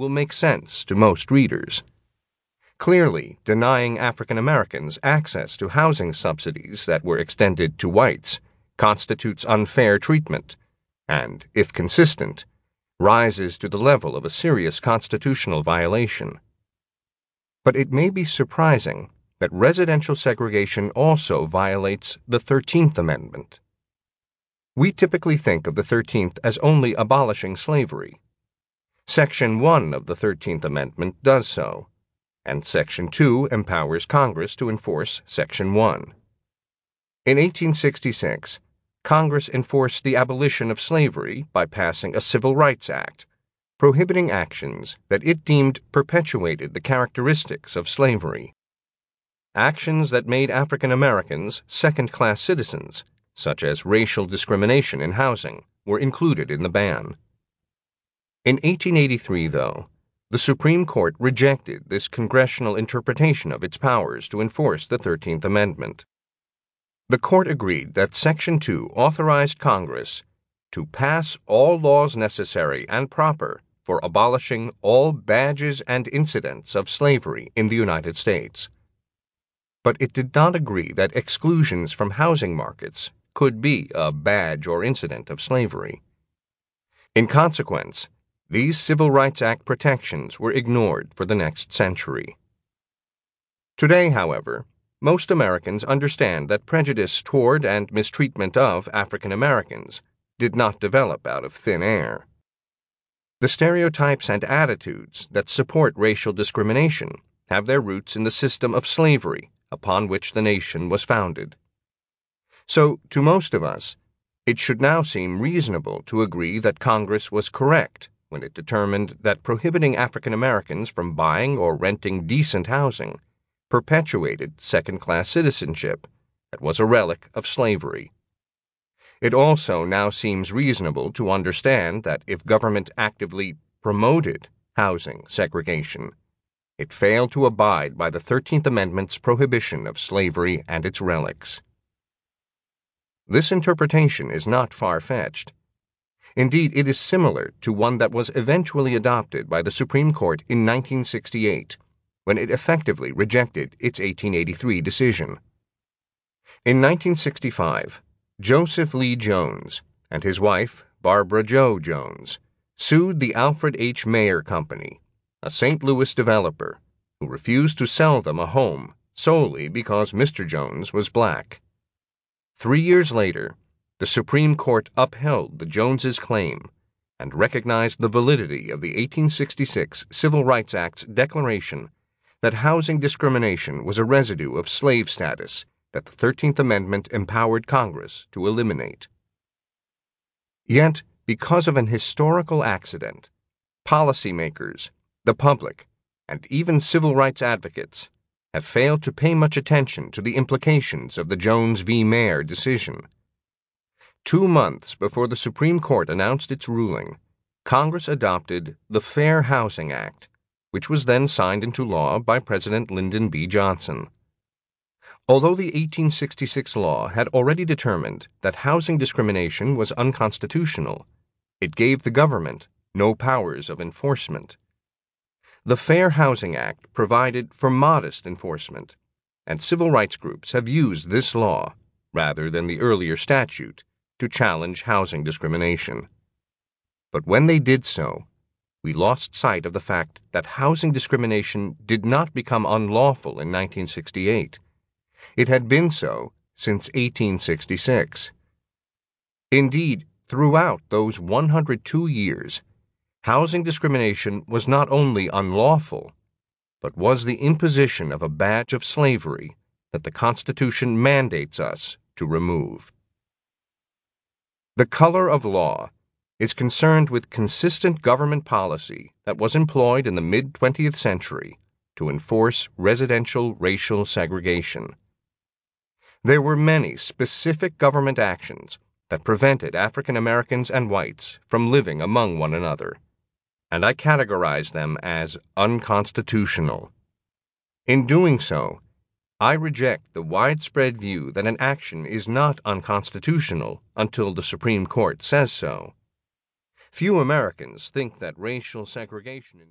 will make sense to most readers. Clearly, denying African Americans access to housing subsidies that were extended to whites constitutes unfair treatment, and, if consistent, rises to the level of a serious constitutional violation. But it may be surprising that residential segregation also violates the 13th Amendment. We typically think of the 13th as only abolishing slavery. Section 1 of the 13th Amendment does so, and Section 2 empowers Congress to enforce Section 1. In 1866, Congress enforced the abolition of slavery by passing a Civil Rights Act, prohibiting actions that it deemed perpetuated the characteristics of slavery. Actions that made African Americans second class citizens, such as racial discrimination in housing, were included in the ban. In 1883, though, the Supreme Court rejected this congressional interpretation of its powers to enforce the 13th Amendment. The court agreed that Section 2 authorized Congress to pass all laws necessary and proper for abolishing all badges and incidents of slavery in the United States. But it did not agree that exclusions from housing markets could be a badge or incident of slavery. In consequence, these Civil Rights Act protections were ignored for the next century. Today, however, most Americans understand that prejudice toward and mistreatment of African Americans did not develop out of thin air. The stereotypes and attitudes that support racial discrimination have their roots in the system of slavery upon which the nation was founded. So, to most of us, it should now seem reasonable to agree that Congress was correct when it determined that prohibiting African Americans from buying or renting decent housing perpetuated second class citizenship that was a relic of slavery. It also now seems reasonable to understand that if government actively promoted housing segregation, it failed to abide by the 13th Amendment's prohibition of slavery and its relics. This interpretation is not far fetched. Indeed, it is similar to one that was eventually adopted by the Supreme Court in 1968 when it effectively rejected its 1883 decision. In 1965, Joseph Lee Jones and his wife, Barbara Jo Jones, sued the Alfred H. Mayer Company, a St. Louis developer, who refused to sell them a home solely because Mr. Jones was black. Three years later, the Supreme Court upheld the Joneses' claim and recognized the validity of the 1866 Civil Rights Act's declaration that housing discrimination was a residue of slave status that the 13th Amendment empowered Congress to eliminate. Yet, because of an historical accident, policymakers, the public, and even civil rights advocates have failed to pay much attention to the implications of the Jones v. Mayer decision. Two months before the Supreme Court announced its ruling, Congress adopted the Fair Housing Act, which was then signed into law by President Lyndon B. Johnson. Although the 1866 law had already determined that housing discrimination was unconstitutional, it gave the government no powers of enforcement. The Fair Housing Act provided for modest enforcement, and civil rights groups have used this law, rather than the earlier statute, to challenge housing discrimination. But when they did so, we lost sight of the fact that housing discrimination did not become unlawful in 1968. It had been so since 1866. Indeed, throughout those 102 years, housing discrimination was not only unlawful, but was the imposition of a badge of slavery that the Constitution mandates us to remove. The color of law is concerned with consistent government policy that was employed in the mid 20th century to enforce residential racial segregation. There were many specific government actions that prevented African Americans and whites from living among one another, and I categorize them as unconstitutional. In doing so, I reject the widespread view that an action is not unconstitutional until the Supreme Court says so. Few Americans think that racial segregation